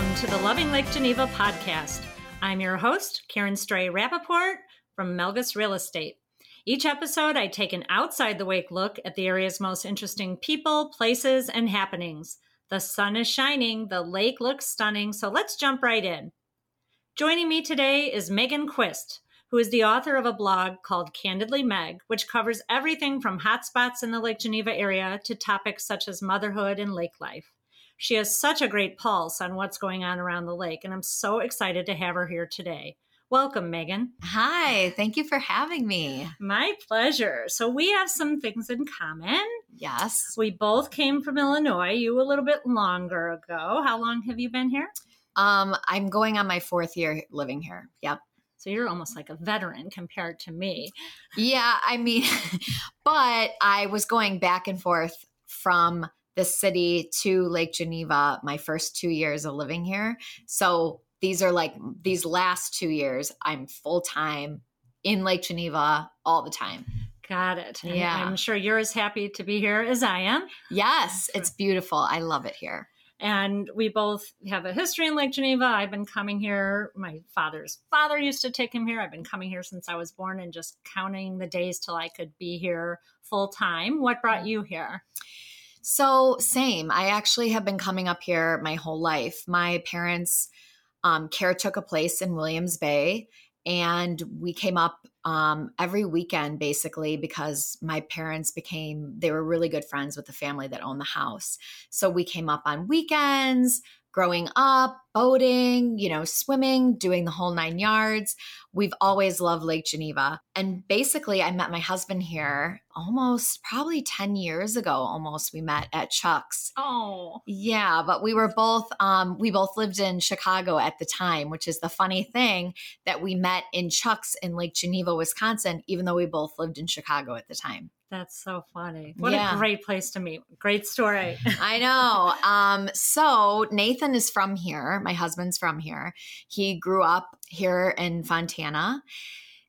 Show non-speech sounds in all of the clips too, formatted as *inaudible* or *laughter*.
Welcome to the Loving Lake Geneva podcast. I'm your host, Karen Stray Rappaport from Melgus Real Estate. Each episode, I take an outside the wake look at the area's most interesting people, places, and happenings. The sun is shining, the lake looks stunning, so let's jump right in. Joining me today is Megan Quist, who is the author of a blog called Candidly Meg, which covers everything from hotspots in the Lake Geneva area to topics such as motherhood and lake life. She has such a great pulse on what's going on around the lake, and I'm so excited to have her here today. Welcome, Megan. Hi, thank you for having me. My pleasure. So, we have some things in common. Yes. We both came from Illinois, you a little bit longer ago. How long have you been here? Um, I'm going on my fourth year living here. Yep. So you're almost like a veteran compared to me. Yeah, I mean, *laughs* but I was going back and forth from the city to Lake Geneva my first two years of living here. So these are like these last two years, I'm full time in Lake Geneva all the time. Got it. And Yeah. I'm sure you're as happy to be here as I am. Yes, it's beautiful. I love it here. And we both have a history in Lake Geneva. I've been coming here. My father's father used to take him here. I've been coming here since I was born and just counting the days till I could be here full time. What brought you here? So, same. I actually have been coming up here my whole life. My parents um, care took a place in Williams Bay, and we came up um, every weekend basically because my parents became, they were really good friends with the family that owned the house. So, we came up on weekends. Growing up, boating, you know, swimming, doing the whole nine yards. We've always loved Lake Geneva. And basically, I met my husband here almost probably 10 years ago, almost. We met at Chuck's. Oh, Yeah, but we were both, um, we both lived in Chicago at the time, which is the funny thing that we met in Chuck's in Lake Geneva, Wisconsin, even though we both lived in Chicago at the time. That's so funny. What a great place to meet. Great story. *laughs* I know. Um, so Nathan is from here. My husband's from here. He grew up here in Fontana.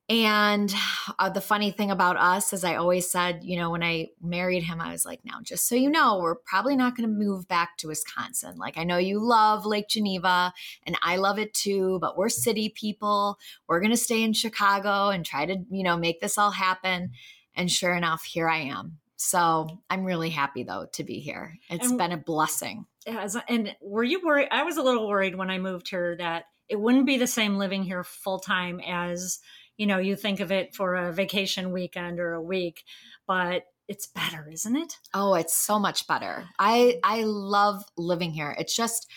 And uh, the funny thing about us is, I always said, you know, when I married him, I was like, now, just so you know, we're probably not going to move back to Wisconsin. Like, I know you love Lake Geneva and I love it too, but we're city people. We're going to stay in Chicago and try to, you know, make this all happen. And sure enough, here I am. So I'm really happy though to be here. It's And- been a blessing. As, and were you worried? I was a little worried when I moved here that it wouldn't be the same living here full time as, you know, you think of it for a vacation weekend or a week, but it's better, isn't it? Oh, it's so much better. I I love living here. It's just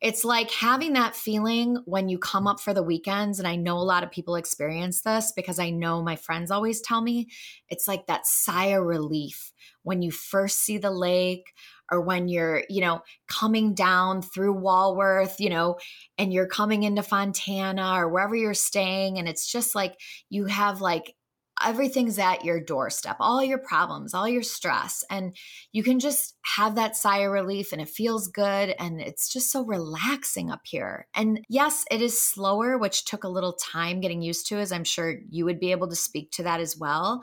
it's like having that feeling when you come up for the weekends and I know a lot of people experience this because I know my friends always tell me it's like that sigh of relief when you first see the lake or when you're, you know, coming down through Walworth, you know, and you're coming into Fontana or wherever you're staying and it's just like you have like everything's at your doorstep, all your problems, all your stress. And you can just have that sigh of relief and it feels good. And it's just so relaxing up here. And yes, it is slower, which took a little time getting used to, as I'm sure you would be able to speak to that as well.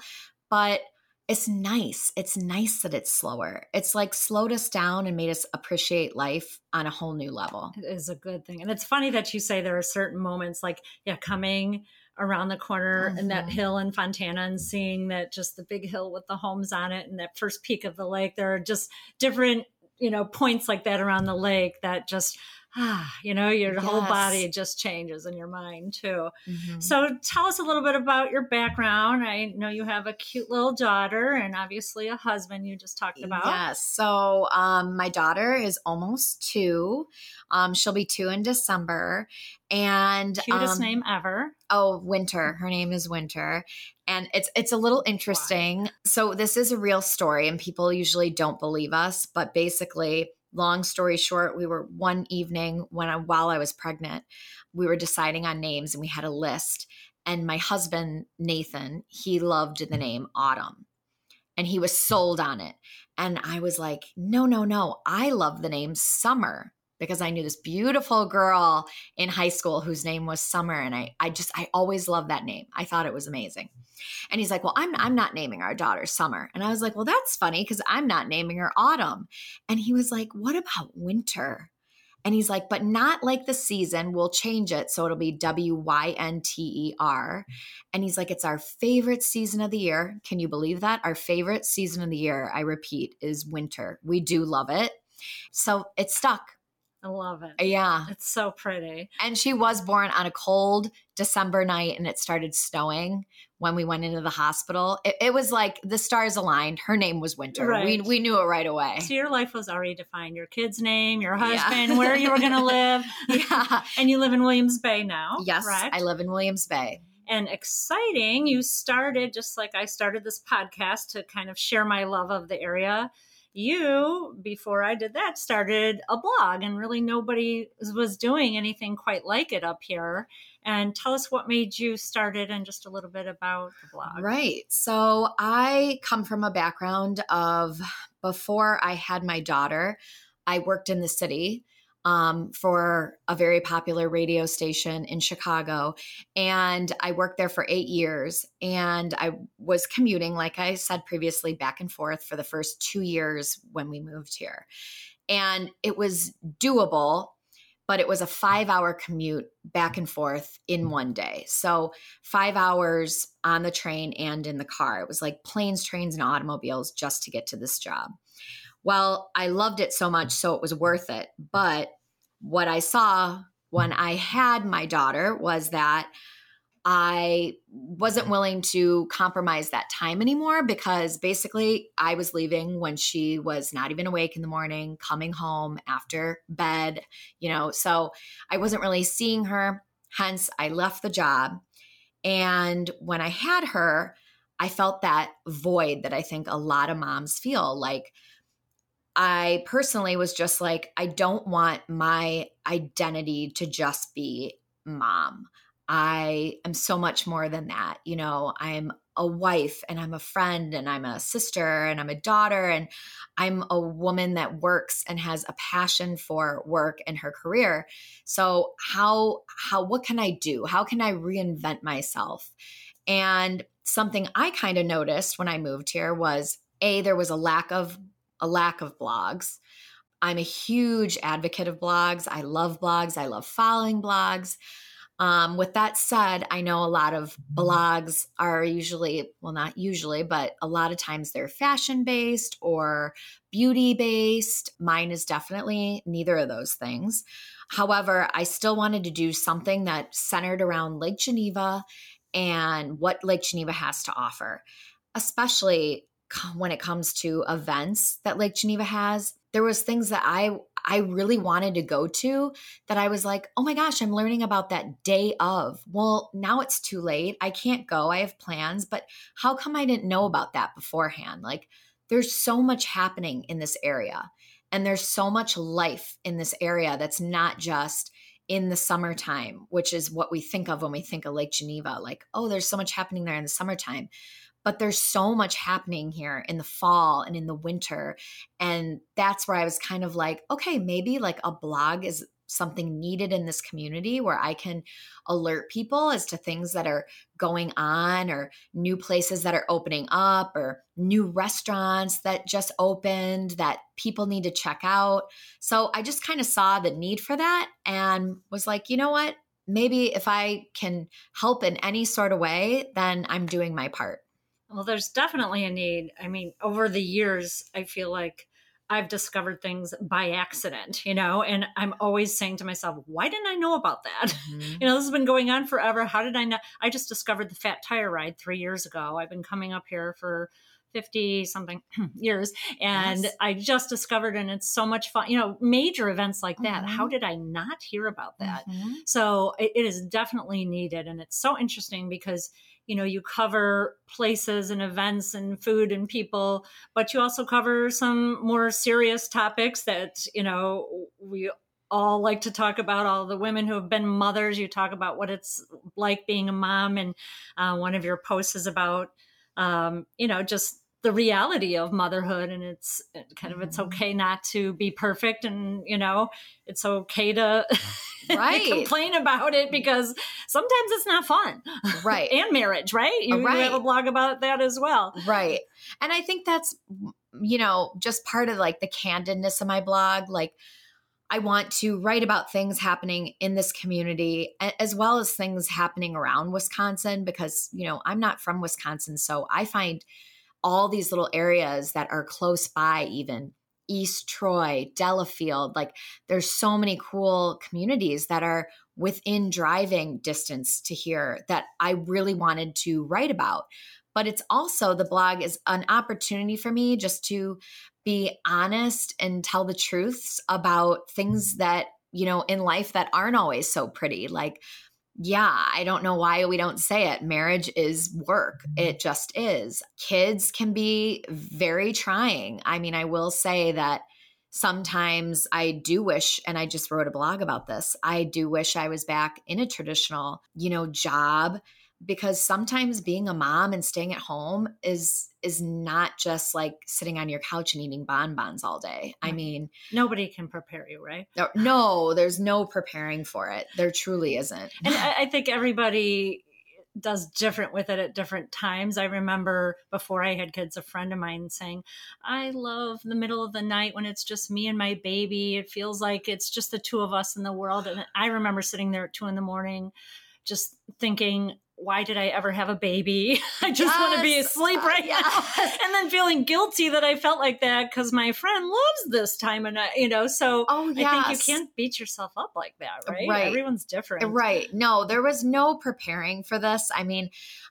But it's nice. It's nice that it's slower. It's like slowed us down and made us appreciate life on a whole new level. It is a good thing. And it's funny that you say there are certain moments like, yeah, coming around the corner and that mm-hmm. hill in Fontana and seeing that just the big hill with the homes on it and that first peak of the lake. There are just different, you know, points like that around the lake that just, ah, you know, your whole body just changes in your mind too. Mhm. So tell us a little bit about your background. I know you have a cute little daughter and obviously a husband you just talked about. Yes. So um, my daughter is almost two. Um, she'll be two in December. And Cutest um, name ever. Oh, Winter. Her name is Winter. And it's it's a little interesting. So this is a real story and people usually don't believe us, but basically long story short, we were one evening when I, while I was pregnant, we were deciding on names and we had a list and my husband Nathan, he loved the name Autumn. And he was sold on it. And I was like, "No, no, no. I love the name Summer." Because I knew this beautiful girl in high school whose name was Summer and I I just I always loved that name. I thought it was amazing. And he's like, "Well, I'm I'm not naming our daughter Summer." And I was like, "Well, that's funny cuz I'm not naming her Autumn." And he was like, "What about Winter?" And he's like, but not like the season. We'll change it. So it'll be W Y N T E R. And he's like, it's our favorite season of the year. Can you believe that? Our favorite season of the year, I repeat, is winter. We do love it. So it stuck. I love it. Yeah. It's so pretty. And she was born on a cold December night and it started snowing when we went into the hospital. It, it was like the stars aligned. Her name was Winter. Right. We, we knew it right away. So your life was already defined. Your kid's name, your husband, where you were going *laughs* to live. yeah. And you live in Williams Bay now. Yes. correct? I live in Williams Bay. and exciting. You started just like I started this podcast to kind of share my love of the area. You, before I did that, started a blog, and really nobody was doing anything quite like it up here. And tell us what made you start it and just a little bit about the blog. Right. So I come from a background of before I had my daughter, I worked in the city um, for a very popular radio station in Chicago. And I worked there for eight years. And I was commuting, like I said previously, back and forth for the first two years when we moved here. And it was doable but it was a five hour commute back and forth in one day. So, five hours on the train and in the car. It was like planes, trains, and automobiles just to get to this job. Well, I loved it so much, so it was worth it. But what I saw when I had my daughter was that I wasn't willing to compromise that time anymore because basically I was leaving when she was not even awake in the morning, coming home after bed, you know. So I wasn't really seeing her. Hence, I left the job. And when I had her, I felt that void that I think a lot of moms feel like. I personally was just like, I don't want my identity to just be mom. I am so much more than that. You know, I'm a wife and I'm a friend and I'm a sister and I'm a daughter and I'm a woman that works and has a passion for work and her career. So how how what can I do? How can I reinvent myself? And something I kind of noticed when I moved here was a there was a lack of a lack of blogs. I'm a huge advocate of blogs. I love blogs. I love following blogs. Um, with that said, I know a lot of blogs are usually, well, not usually, but a lot of times they're fashion based or beauty based. Mine is definitely neither of those things. However, I still wanted to do something that centered around Lake Geneva and what Lake Geneva has to offer, especially when it comes to events that Lake Geneva has. There was things that I I really wanted to go to that I was like, oh my gosh, I'm learning about that day of. Well, now it's too late. I can't go. I have plans, but how come I didn't know about that beforehand? Like, there's so much happening in this area, and there's so much life in this area that's not just in the summertime, which is what we think of when we think of Lake Geneva. Like, oh, there's so much happening there in the summertime but there's so much happening here in the fall and in the winter and that's where i was kind of like okay maybe like a blog is something needed in this community where i can alert people as to things that are going on or new places that are opening up or new restaurants that just opened that people need to check out. So i just kind of saw the need for that and was like you know what? Maybe if i can help in any sort of way then i'm doing my part well, there's definitely a need. I mean, over the years, I feel like I've discovered things by accident, you know, and I'm always saying to myself, why didn't I know about that? *laughs* Mm-hmm. You know, this has been going on forever. How did I know? I just discovered the fat tire ride three years ago. I've been coming up here for 50 something *clears throat* years and yes. I just discovered and it's so much fun you know major events like that mm-hmm. how did I not hear about that mm-hmm. so it, it is definitely needed and it's so interesting because you know you cover places and events and food and people but you also cover some more serious topics that you know we all like to talk about all the women who have been mothers you talk about what it's like being a mom and uh, one of your posts is about um, you know just the reality of motherhood and it's kind of it's mm-hmm. okay not to be perfect and you know it's okay to *laughs* right. complain about it because sometimes it's not fun right *laughs* and marriage right you, right. you have a blog about that as well right and i think that's you know just part of like the candidness of my blog like I want to write about things happening in this community as well as things happening around Wisconsin because, you know, I'm not from Wisconsin. So I find all these little areas that are close by, even East Troy, Delafield, like there's so many cool communities that are within driving distance to here that I really wanted to write about. But it's also the blog is an opportunity for me just to be honest and tell the truths about things mm-hmm. that, you know, in life that aren't always so pretty. Like, yeah, I don't know why we don't say it. Marriage is work. Mm-hmm. It just is. Kids can be very trying. I mean, I will say that sometimes I do wish, and I just wrote a blog about this, I do wish I was back in a traditional, you know, job because sometimes being a mom and staying at home is is not just like sitting on your couch and eating bonbons all day. I mean, nobody can prepare you, right? No, there's no preparing for it. There truly isn't. And I, I think everybody does different with it at different times. I remember before I had kids, a friend of mine saying, I love the middle of the night when it's just me and my baby. It feels like it's just the two of us in the world. And I remember sitting there at two in the morning, just thinking, why did I ever have a baby? *laughs* I just yes. want to be asleep right uh, now. *laughs* And then feeling guilty that I felt like that because my friend loves this time of night, you know. So oh, yes. I think you can't beat yourself up like that, right? right? Everyone's different. Right. No, there was no preparing for this. I mean,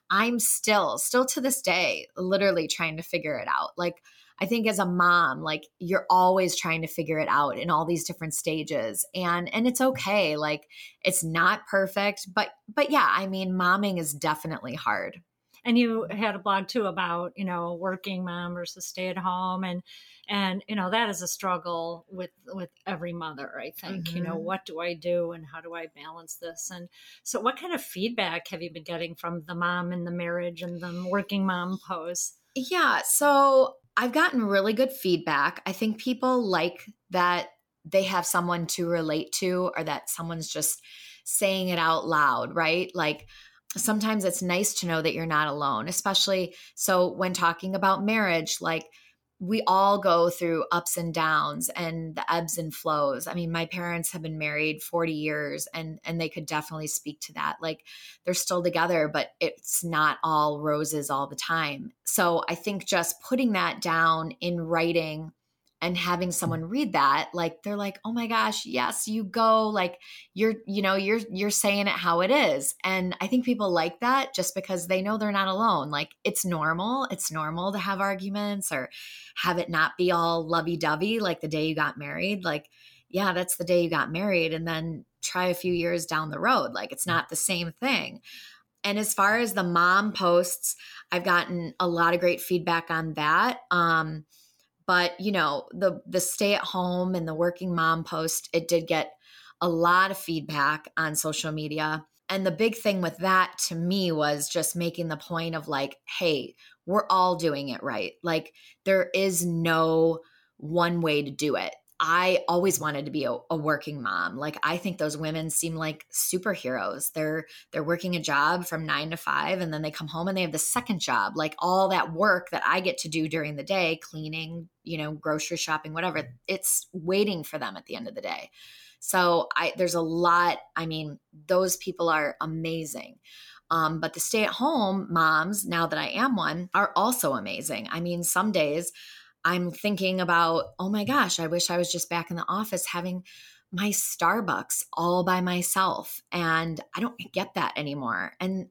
I'm still, still to this day, literally trying to figure it out. Like, I think as a mom, like you're always trying to figure it out in all these different stages. And and it's okay. Like it's not perfect, but but yeah, I mean momming is definitely hard. And you had a blog too about, you know, working mom versus stay at home and and you know that is a struggle with with every mother i think mm-hmm. you know mm-hmm. what do i do and how do i balance this and so what kind of feedback have you been getting from the mom in the marriage and the working mom pose yeah so I've gotten really good feedback. I think people like that they have someone to relate to or that someone's just saying it out loud, right? Like sometimes it's nice to know that you're not alone, especially so when talking about marriage, like we all go through ups and downs and the ebbs and flows. I mean, my parents have been married 40 years and and they could definitely speak to that. Like they're still together, but it's not all roses all the time. So, I think just putting that down in writing and having someone read that like they're like oh my gosh yes you go like you're you know you're you're saying it how it is. And i think people like that just because they know they're not alone. Like it's normal. It's normal to have arguments or have it not be all lovey-dovey like the day you got married. Like yeah that's the day you got married and then try a few years down the road. Like it's not the same thing. And as far as the mom posts i've gotten a lot of great feedback on that. Um but you know the the stay at home and the working mom post it did get a lot of feedback on social media. And the big thing with that to me was just making the point of like hey we're all doing it right. Like there is no one way to do it I always wanted to be a, a, working mom. Like I think those women seem like superheroes. They're they're working a job from 9 to 5 and then they come home and they have the second job. Like all that work that I get to do during the day, cleaning, you know, grocery shopping, whatever, it's waiting for them at the end of the day. So I there's a lot, I mean, those people are amazing. Um, but the stay at home moms, now that I am one, are also amazing. I mean, some days I'm thinking about, oh my gosh, I wish I was just back in the office having my Starbucks all by myself. And I don't get that anymore. And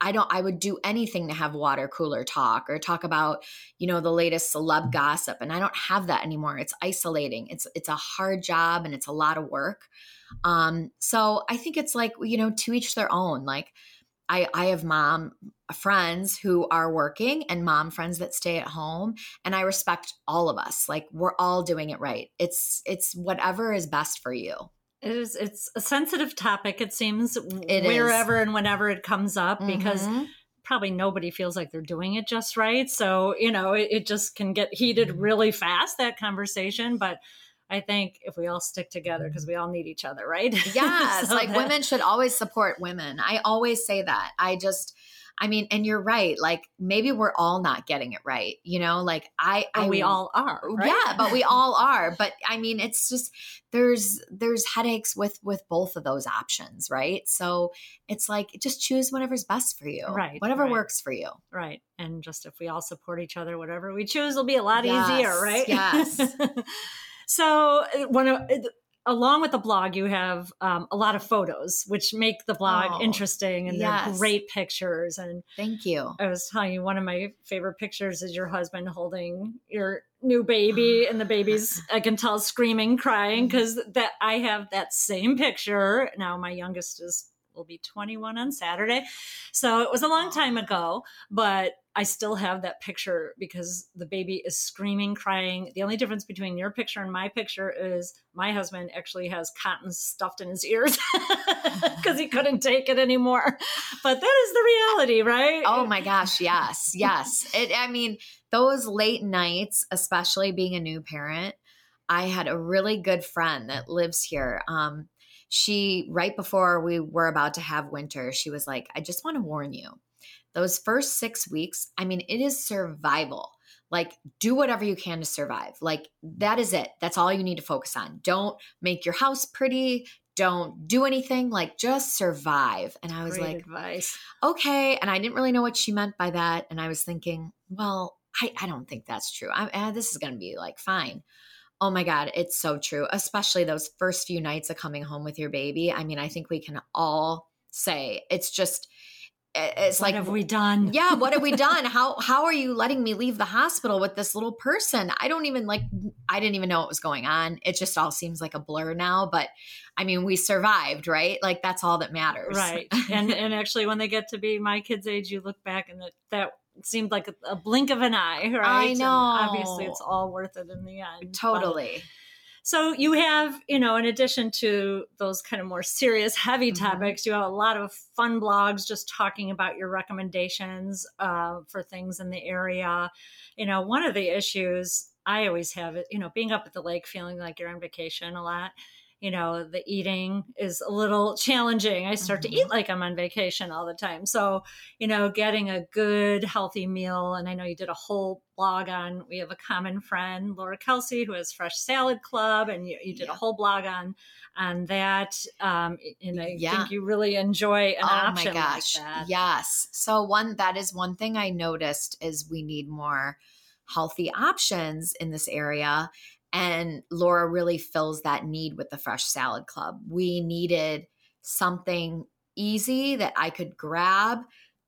I don't, I would do anything to have water cooler talk or talk about, you know, the latest celeb gossip. And I don't have that anymore. It's isolating. It's, it's a hard job and it's a lot of work. Um, so I think it's like, you know, to each their own. Like, I, I have mom friends who are working and mom friends that stay at home and I respect all of us. Like we're all doing it right. It's it's whatever is best for you. It is it's a sensitive topic it seems it wherever is. and whenever it comes up mm-hmm. because probably nobody feels like they're doing it just right. So, you know, it, it just can get heated really fast that conversation, but I think if we all stick together, because we all need each other, right? *laughs* Yes, So like that- women should always support women. I always say that. I just I mean, and you're right. Like maybe we're all not getting it right, you know? Like I I we all are. right? Yeah, but we *laughs* all are. But I mean, it's just there's there's headaches with with both of those options, right? So it's like just choose whatever's best for you. Right, Whatever right. works for you. Right. And just if we all support each other, whatever we choose will be a lot easier, right? yes. *laughs* so, uh, one of, uh, along with the blog, you have um, a lot of photos, which make the blog Oh, interesting and they're great pictures. And Thank you. I was telling you, one of my favorite pictures is your husband holding your new baby, *sighs* and the baby's, I can tell, screaming, crying, because that I have that same picture. Now, my youngest is will be 21 on Saturday. So it was a long time ago, but I still have that picture because the baby is screaming, crying. The only difference between your picture and my picture is my husband actually has cotton stuffed in his ears *laughs* because he *laughs* couldn't take it anymore. But that is the reality, right? Oh my gosh, yes. Yes. It I mean, those late nights, especially being a new parent, I had a really good friend that lives here. Um she right before we were about to have winter, she was like, "I just want to warn you. Those first 6 weeks, I mean, it is survival. Like do whatever you can to survive. Like that is it. That's all you need to focus on. Don't make your house pretty. Don't do anything. Like just survive." And I was Great like, advice. okay. And I didn't really know what she meant by that. And I was thinking, well, I, I don't think that's true. I, uh, this is going to be like fine. Oh my God, it's so true. Especially those first few nights of coming home with your baby. I mean, I think we can all say it's just, it- it's What like, have we done? yeah, what have we *laughs* done? How how are you letting me leave the hospital with this little person? I don't even like I didn't even know what was going on. It just all seems like a blur now, but I mean, we survived, right? Like that's all that matters. right and and actually when they get to be my kids age you look back and that that seemed like a, blink of an eye right I And know. obviously it's all worth it in the end But- Totally. so you have you know in addition to those kind of more serious heavy Mhm. topics you have a lot of fun blogs just talking about your recommendations uh, for things in the area you know one of the issues i always have it you know being up at the lake feeling like you're on vacation a lot you know the eating is a little *laughs* challenging i start to Mhm. eat like i'm on vacation all the time so you know getting a good healthy meal and i know you did a whole blog on we have a common friend laura kelsey who has fresh salad club and you, you did Yeah. a whole blog on on that um and i Yeah. think you really enjoy an oh my option gosh. like that Yes. So one that is one thing I noticed is we need more healthy options in this area. And Laura really fills that need with the Fresh Salad Club. We needed something easy that I could grab.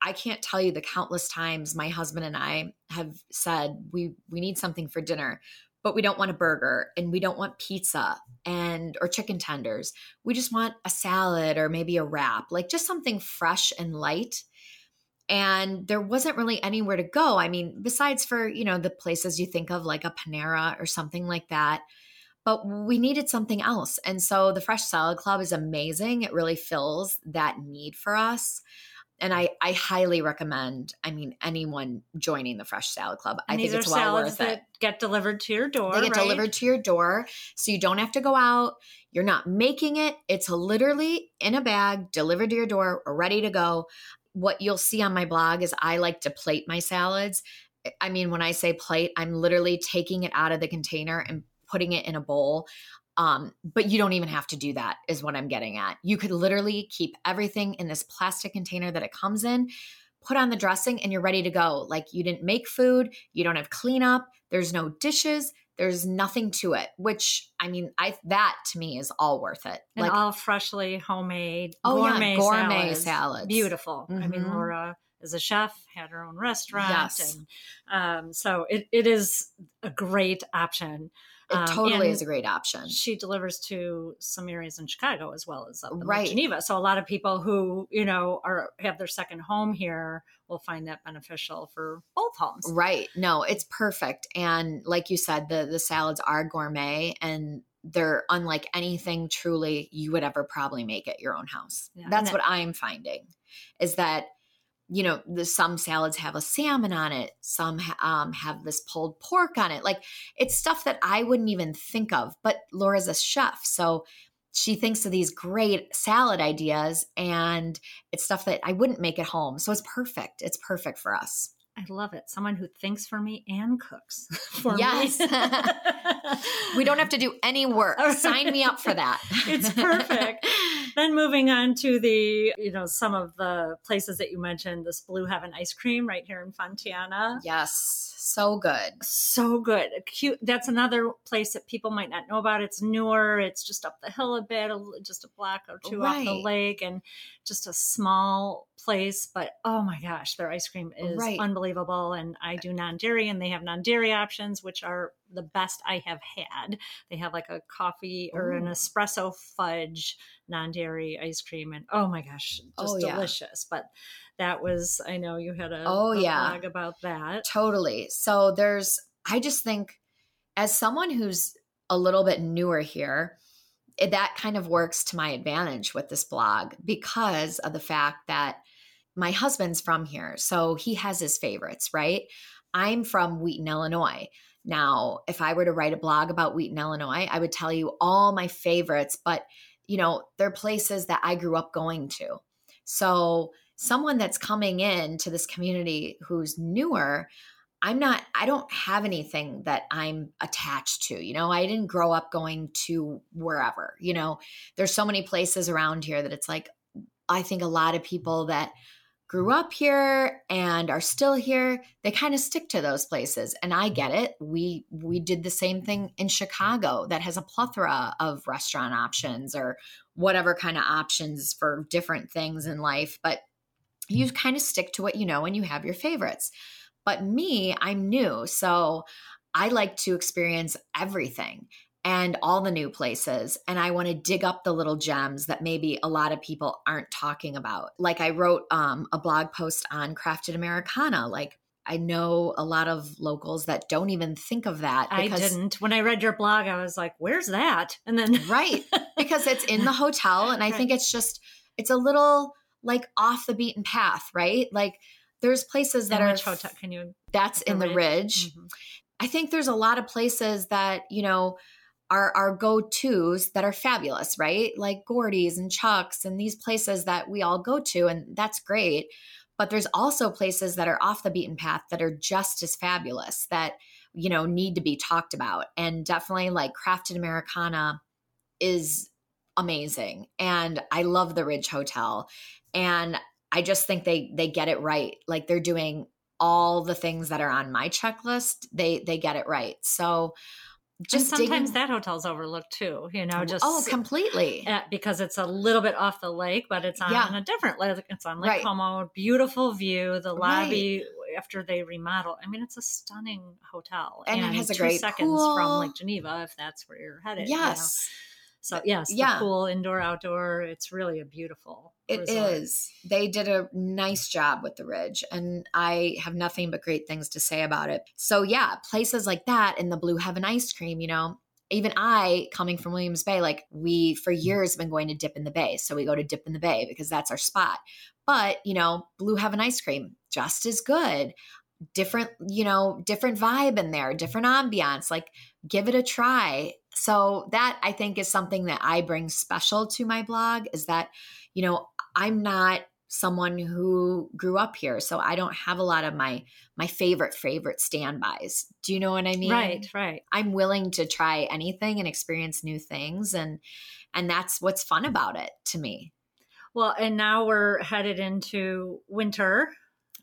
I can't tell you the countless times my husband and I have said we we need something for dinner, but we don't want a burger and we don't want pizza and or chicken tenders. We just want a salad or maybe a wrap, like just something fresh and light. And there wasn't really anywhere to go. I mean, besides for, you know, the places you think of like a Panera or something like that. But we needed something else. And so the Fresh Salad Club is amazing. It really fills that need for us. And I, I highly recommend, I mean, anyone joining the Fresh Salad Club. I think it's well salads worth it. that get delivered to your door They get right? delivered to your door. So you don't have to go out. You're not making it. It's literally in a bag, delivered to your door, or ready to go. What you'll see on my blog is I like to plate my salads. I mean, when I say plate, I'm literally taking it out of the container and putting it in a bowl. Um, but you don't even have to do that, is what I'm getting at. You could literally keep everything in this plastic container that it comes in, put on the dressing, and you're ready to go. Like you didn't make food, you don't have cleanup, there's no dishes, there's nothing to it. Which I mean, I that to me is all worth it. and like all freshly homemade Oh, yeah, gourmet, gourmet salads. salads. Beautiful. I mean, Mhm. Laura is a chef, had her own restaurant, Yes. and um, so it, it is a great option. It um, totally and is a great option. She delivers to some areas in Chicago as well as up in Right. Geneva. So a lot of people who you know are have their second home here will find that beneficial for both homes. Right. No, it's perfect. And like you said, the the salads are gourmet and they're unlike anything truly you would ever probably make at your own house. Yeah, That's that- what I'm finding is that you know, the some salads have a salmon on it, some um, have this pulled pork on it. Like it's stuff that I wouldn't even think of. But Laura's a chef, so she thinks of these great salad ideas, and it's stuff that I wouldn't make at home. So it's perfect. It's perfect for us. I love it. Someone who thinks for me and cooks *laughs* for yes. me. *laughs* we don't have to do any work. *laughs* Sign me up for that. it's perfect. Then moving on to the, you know, some of the places that you mentioned, this Blue Heaven ice cream right here in Fontana. Yes. So good. So good. Cute. That's another place that people might not know about. It's newer. It's just up the hill a bit, just a block or two right. off the lake and just a small place. But oh my gosh, their ice cream is right. unbelievable. And I do non dairy and they have non dairy options, which are the best I have had. They have like a coffee or Ooh. an espresso fudge non dairy ice cream. And oh my gosh, oh, just oh, delicious. Yeah. But that was i know you had a oh a yeah blog about that totally so there's i just think as someone who's a little bit newer here it, that kind of works to my advantage with this blog because of the fact that my husband's from here so he has his favorites right i'm from wheaton illinois now if i were to write a blog about wheaton illinois i would tell you all my favorites but you know they're places that i grew up going to. So someone that's coming in to this community who's newer i'm not i don't have anything that i'm attached to you know? I didn't grow up going to wherever you know? There's so many places around here that it's like i think a lot of people that grew up here and are still here they kind of stick to those places and i get it we we did the same thing in chicago that has a plethora of restaurant options or whatever kind of options for different things in life but you mm. kind of stick to what you know and you have your favorites. But me, I'm new. So I like to experience everything and all the new places. And I want to dig up the little gems that maybe a lot of people aren't talking about. Like I wrote um, a blog post on crafted Americana. Like I know a lot of locals that don't even think of that. I didn't. When I read your blog, I was like, where's that? And then. *laughs* right. Because it's in the hotel. And I right. think it's just, it's a little like off the beaten path, right? Like there's places that and are which hotel can you that's in the ridge. Mm-hmm. I think there's a lot of places that, you know, are our go-tos that are fabulous, right? Like Gordy's and Chuck's and these places that we all go to and that's great. But there's also places that are off the beaten path that are just as fabulous that you know need to be talked about. And definitely like Crafted Americana is amazing and I love the Ridge Hotel and I just think they they get it right. Like they're doing all the things that are on my checklist. They they get it right. So just and sometimes digging. that hotel's overlooked too. You know, oh, just oh, completely at, because it's a little bit off the lake, but it's on yeah. a different lake. It's on Lake right. Como. Beautiful view. The lobby right. after they remodel. I mean, it's a stunning hotel, and, and it has a great seconds pool. from Lake Geneva if that's where you're headed. Yes. You know? So yes, yeah. the pool, indoor, outdoor. It's really a beautiful. It resort. is. They did a nice job with the Ridge, and I have nothing but great things to say about it. So yeah, places like that and the Blue Heaven ice cream. You know, even I, coming from Williams Bay, like we for years have been going to Dip in the Bay. So we go to Dip in the Bay because that's our spot. But, you know, Blue Heaven ice cream, just as good. Different, you know, different vibe in there, different ambiance. Like, give it a try. So that I think is something that I bring special to my blog is that, you know, I'm not someone who grew up here so i don't have a lot of my my favorite favorite standbys. Do you know what i mean? Right right. I'm willing to try anything and experience new things and and that's what's fun about it to me. Well and now we're headed into winter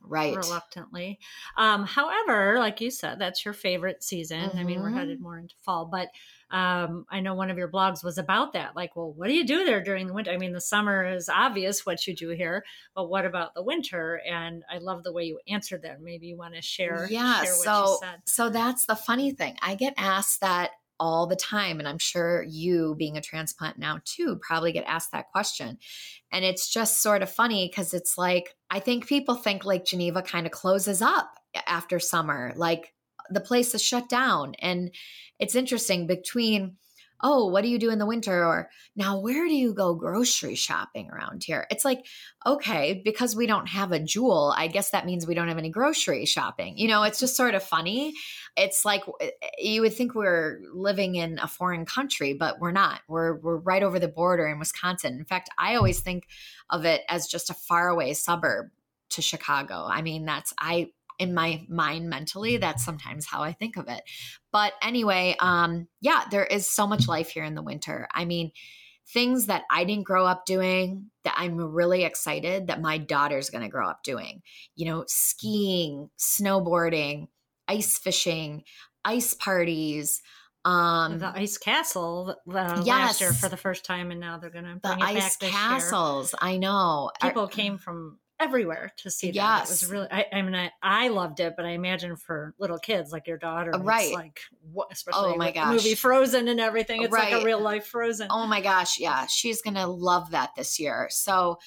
right. reluctantly. Um however like you said that's your favorite season. Mm-hmm. i mean we're headed mm-hmm. more into fall but um, I know one of your blogs was about that. Like, well, what do you do there during the winter? I mean, the summer is obvious what you do here, but what about the winter? And I love the way you answered that. Maybe you want to share. Yeah. Share so, so that's the funny thing. I get asked that all the time. And I'm sure you, being a transplant now too, probably get asked that question. And it's just sort of funny because it's like, I think people think Lake Geneva kind of closes up after summer. Like the place is shut down. And it's interesting between oh, what do you do in the winter? Or now, where do you go grocery shopping around here? It's like, okay, because we don't have a jewel, I guess that means we don't have any grocery shopping. You know, it's just sort of funny. It's like eh, eh, you would think we're living in a foreign country, but we're not. We're we're right over the border in Wisconsin. In fact, I always think of it as just a faraway suburb to Chicago. I mean, that's I in my mind mentally that's sometimes how i think of it. But anyway um yeah there is so much life here in the winter. I mean things that i didn't grow up doing that i'm really excited that my daughter's going to grow up doing. You know skiing snowboarding ice fishing ice parties um the ice castle uh, yes. last year for the first time and now they're gonna bring the ice castles i know. People Are, came from everywhere to see that. Yes. It was really, I, I mean, I, I, loved it, but I imagine for little kids like your daughter, uh, right? like what, especially oh my gosh. movie Frozen and everything. Uh, it's right. like a real life Frozen. Oh my gosh, yeah, she's gonna love that this year. So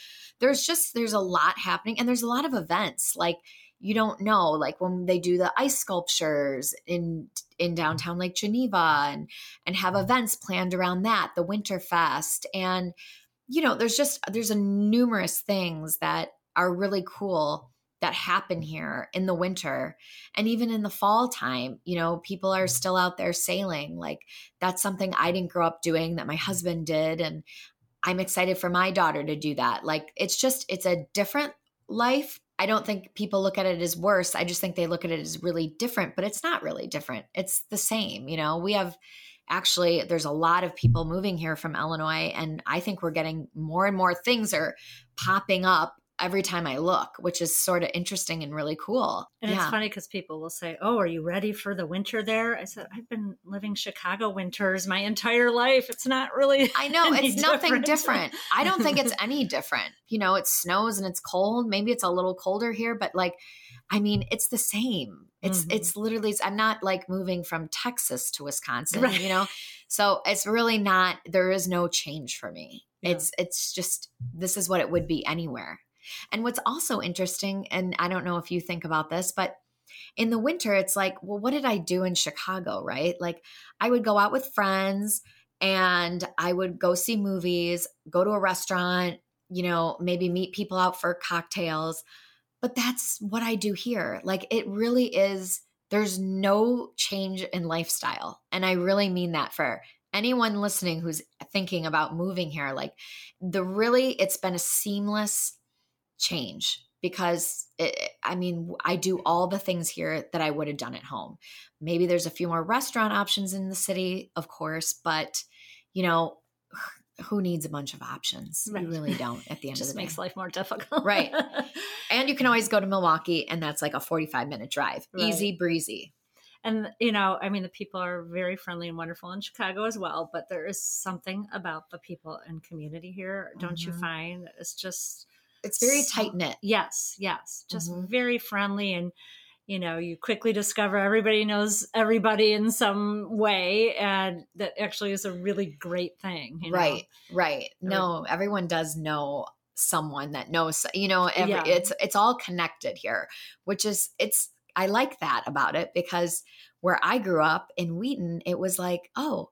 there's just there's a lot happening, and there's a lot of events like you don't know like when they do the ice sculptures in in downtown lake geneva and and have events planned around that the winterfest and you know there's just there's a numerous things that are really cool that happen here in the winter. And even in the fall time you know people are still out there sailing. Like that's something i didn't grow up doing that my husband did and i'm excited for my daughter to do that. Like it's just it's a different life. I don't think people look at it as worse. I just think they look at it as really different but it's not really different. It's the same you know? We have actually there's a lot of people moving here from illinois and i think we're getting more and more things are popping up every time I look, which is sort of interesting and really cool. And yeah. it's funny because people will say, Oh, are you ready for the winter there? I said, I've been living Chicago winters my entire life. It's not really. I know, *laughs* it's different. nothing different. I don't think it's *laughs* any different. You know, it snows and it's cold. Maybe it's a little colder here, but like, I mean, it's the same. It's mm-hmm. it's literally I'm not like moving from Texas to Wisconsin, right. you know. So it's really not there is no change for me. Yeah. It's it's just this is what it would be anywhere. And what's also interesting, and I don't know if you think about this, but in the winter, it's like, well, what did I do in Chicago, right? Like, I would go out with friends and I would go see movies, go to a restaurant, you know, maybe meet people out for cocktails. But that's what I do here. Like, it really is, there's no change in lifestyle. And I really mean that for anyone listening who's thinking about moving here. Like, the really, it's been a seamless change because it, I mean, I do all the things here that I would have done at home. Maybe there's a few more restaurant options in the city, of course, but you know, *sighs* who needs a bunch of options? Right. You really don't at the *laughs* end of the day. It just makes life more difficult. right. *laughs* And you can always go to Milwaukee and that's like a 45 minute drive. Right. Easy breezy. And you know, I mean the people are very friendly and wonderful in Chicago as well, but there is something about the people and community here, don't mm-hmm. you find? It's just it's very tight knit. Yes, yes. Just mm-hmm. very friendly and you know, you quickly discover everybody knows everybody in some way and that actually is a really great thing. You know? Right. Right. No, everyone does know someone that knows, you know, every, yeah. it's it's all connected here, which is it's I like that about it because where I grew up in Wheaton, it was like, oh,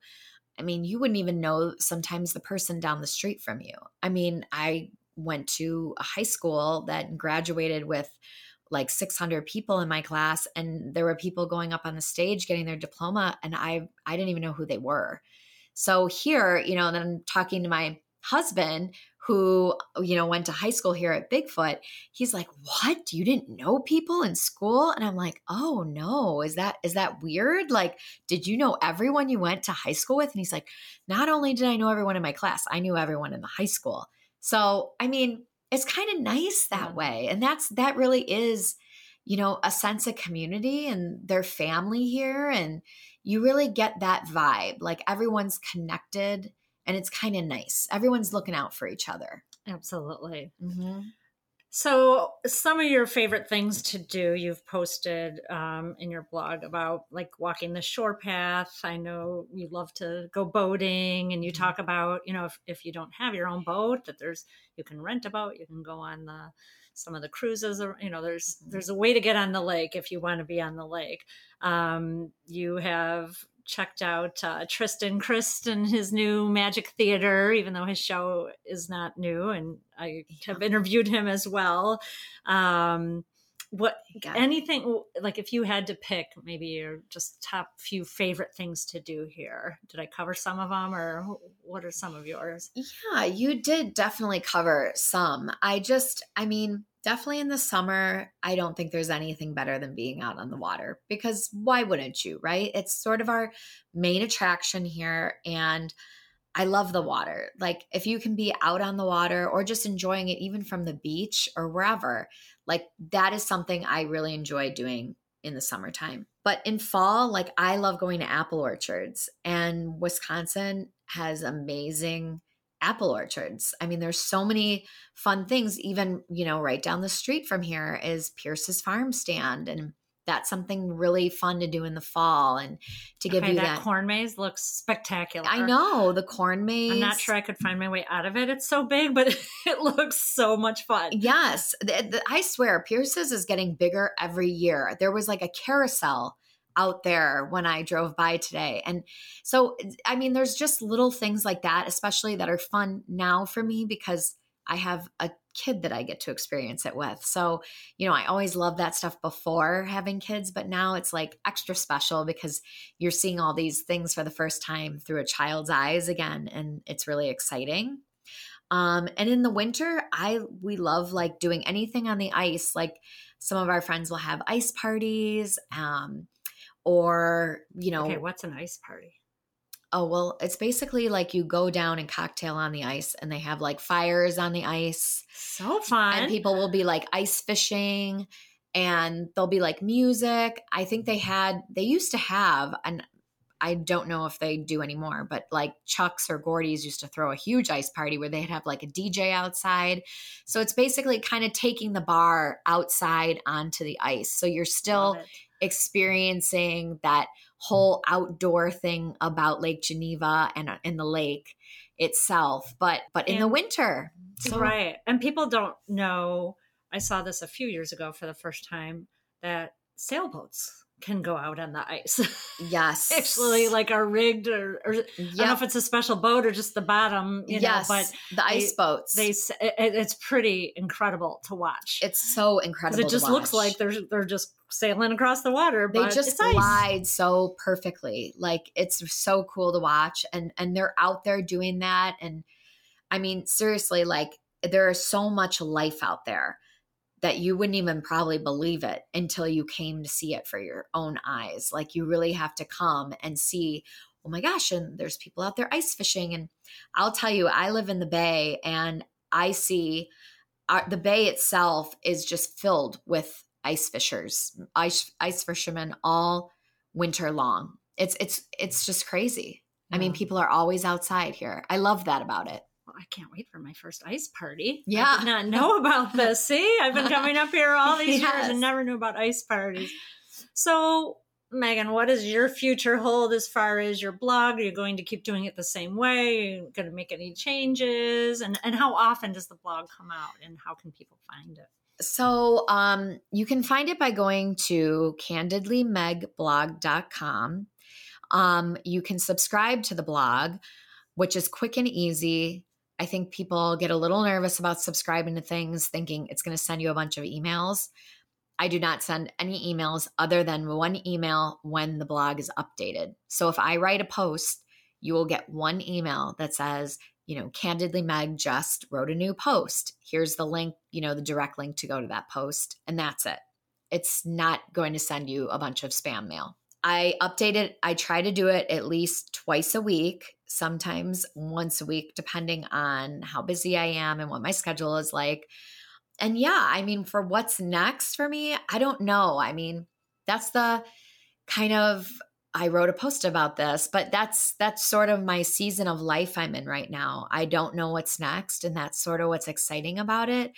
I mean, you wouldn't even know sometimes the person down the street from you. I mean, I went to a high school that graduated with like 600 people in my class and there were people going up on the stage getting their diploma and I I didn't even know who they were. So here, you know, then I'm talking to my husband who you know went to high school here at Big Foot. He's like, "What? You didn't know people in school?" And I'm like, "Oh no, is that is that weird? Like, did you know everyone you went to high school with?" And he's like, "Not only did I know everyone in my class, I knew everyone in the high school." So, I mean, it's kind of nice that way. And that's that really is, you know, a sense of community and their family here and you really get that vibe. Like everyone's connected and it's kind of nice. Everyone's looking out for each other. Absolutely. Mm-hmm. So, some of your favorite things to do, you've posted um, in your blog about like walking the shore path. I know you love to go boating, and you mm-hmm. talk about, you know, if, if you don't have your own boat, that there's you can rent a boat, you can go on the some of the cruises. Or, you know, there's mm-hmm. there's a way to get on the lake if you want to be on the lake. Um, you have checked out uh, Tristan Crist and his new Magic Theater, even though his show is not new, and I have interviewed him as well. Um, what anything like if you had to pick maybe your just top few favorite things to do here did i cover some of them or what are some of yours? Yeah you did definitely cover some. I just i mean definitely in the summer i don't think there's anything better than being out on the water because why wouldn't you right it's sort of our main attraction here and I love the water. Like if you can be out on the water or just enjoying it even from the beach or wherever, like that is something I really enjoy doing in the summertime. But in fall, like I love going to apple orchards and Wisconsin has amazing apple orchards. I mean, there's so many fun things. Even, you know, right down the street from here is Pierce's Farm Stand and that's something really fun to do in the fall and to give okay, you that, that, corn maze looks spectacular. I know the corn maze. I'm not sure I could find my way out of it. It's so big, but *laughs* it looks so much fun. Yes, the, the, I swear, Pierce's is getting bigger every year. There was like a carousel out there when I drove by today. And so, I mean, there's just little things like that, especially that are fun now for me because I have a kid that I get to experience it with. So, you know, I always love that stuff before having kids, but now it's like extra special because you're seeing all these things for the first time through a child's eyes again and it's really exciting. Um and in the winter, I we love like doing anything on the ice. Like some of our friends will have ice parties um or, you know, Okay, what's an ice party? Oh, well, it's basically like you go down and cocktail on the ice and they have like fires on the ice. So fun. And people will be like ice fishing and there'll be like music. I think they had, they used to have, and I don't know if they do anymore, but like Chuck's or Gordy's used to throw a huge ice party where they'd have like a DJ outside. So it's basically kind of taking the bar outside onto the ice. So you're still experiencing that whole outdoor thing about Lake Geneva and in uh, the lake itself, but but in and, the winter. So. Right. And people don't know I saw this a few years ago for the first time that sailboats can go out on the ice. *laughs* Yes. Actually, like are rigged or, or yep. I don't know if it's a special boat or just the bottom, you yes. know, but the ice they, boats. They it, it's pretty incredible to watch. It's so incredible. It just looks like they're they're just sailing across the water. They just glide so perfectly. Like it's so cool to watch and and they're out there doing that and I mean seriously like there is so much life out there that you wouldn't even probably believe it until you came to see it for your own eyes. Like you really have to come and see, oh my gosh, and there's people out there ice fishing. And I'll tell you, I live in the bay and I see our, the bay itself is just filled with ice fishers, ice, ice fishermen all winter long. It's it's it's just crazy. Yeah. I mean, people are always outside here. I love that about it. I can't wait for my first ice party. Yeah. I did not know *laughs* about this. See, I've been coming up here all these yes. years and never knew about ice parties. So, Megan, what does your future hold as far as your blog? Are you going to keep doing it the same way? Are you going to make any changes? And, and how often does the blog come out and how can people find it? So um, you can find it by going to candidlymegblog.com. Um, you can subscribe to the blog, which is quick and easy. I think people get a little nervous about subscribing to things thinking it's going to send you a bunch of emails. I do not send any emails other than one email when the blog is updated. So if I write a post, you will get one email that says, you know, Candidly Meg just wrote a new post. Here's the link, you know, the direct link to go to that post, and that's it. It's not going to send you a bunch of spam mail. I update it, I try to do it at least twice a week sometimes once a week, depending on how busy I am and what my schedule is like. And yeah, I mean, for what's next for me, I don't know. I mean, that's the kind of I wrote a post about this, but that's that's sort of my season of life I'm in right now. I don't know what's next, and that's sort of what's exciting about it.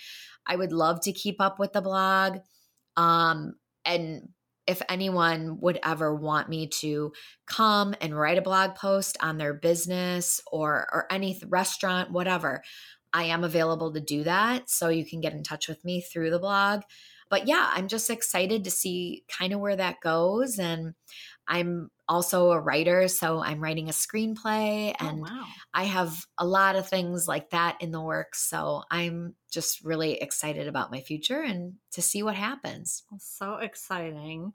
I would love to keep up with the blog. Um, and if anyone would ever want me to come and write a blog post on their business or or any restaurant whatever i am available to do that. So you can get in touch with me through the blog but yeah i'm just excited to see kind of where that goes and I'm also a writer, so I'm writing a screenplay Oh, and wow. I have a lot of things like that in the works. So I'm just really excited about my future and to see what happens. So exciting.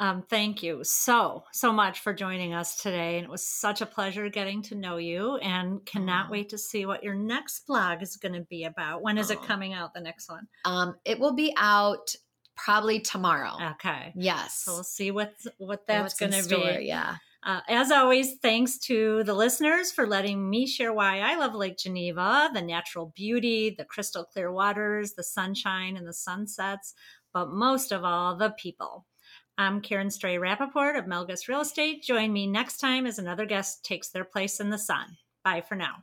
Um, thank you so, so much for joining us today. And it was such a pleasure getting to know you and cannot Aw. wait to see what your next blog is going to be about. When is it coming out, the next one? Um, it will be out probably tomorrow. Okay. Yes. So we'll see what's, what that's going to be. Yeah. Uh, as always, thanks to the listeners for letting me share why I love Lake Geneva, the natural beauty, the crystal clear waters, the sunshine and the sunsets, but most of all, the people. I'm Karen Stray Rappaport of Melgus Real Estate. Join me next time as another guest takes their place in the sun. Bye for now.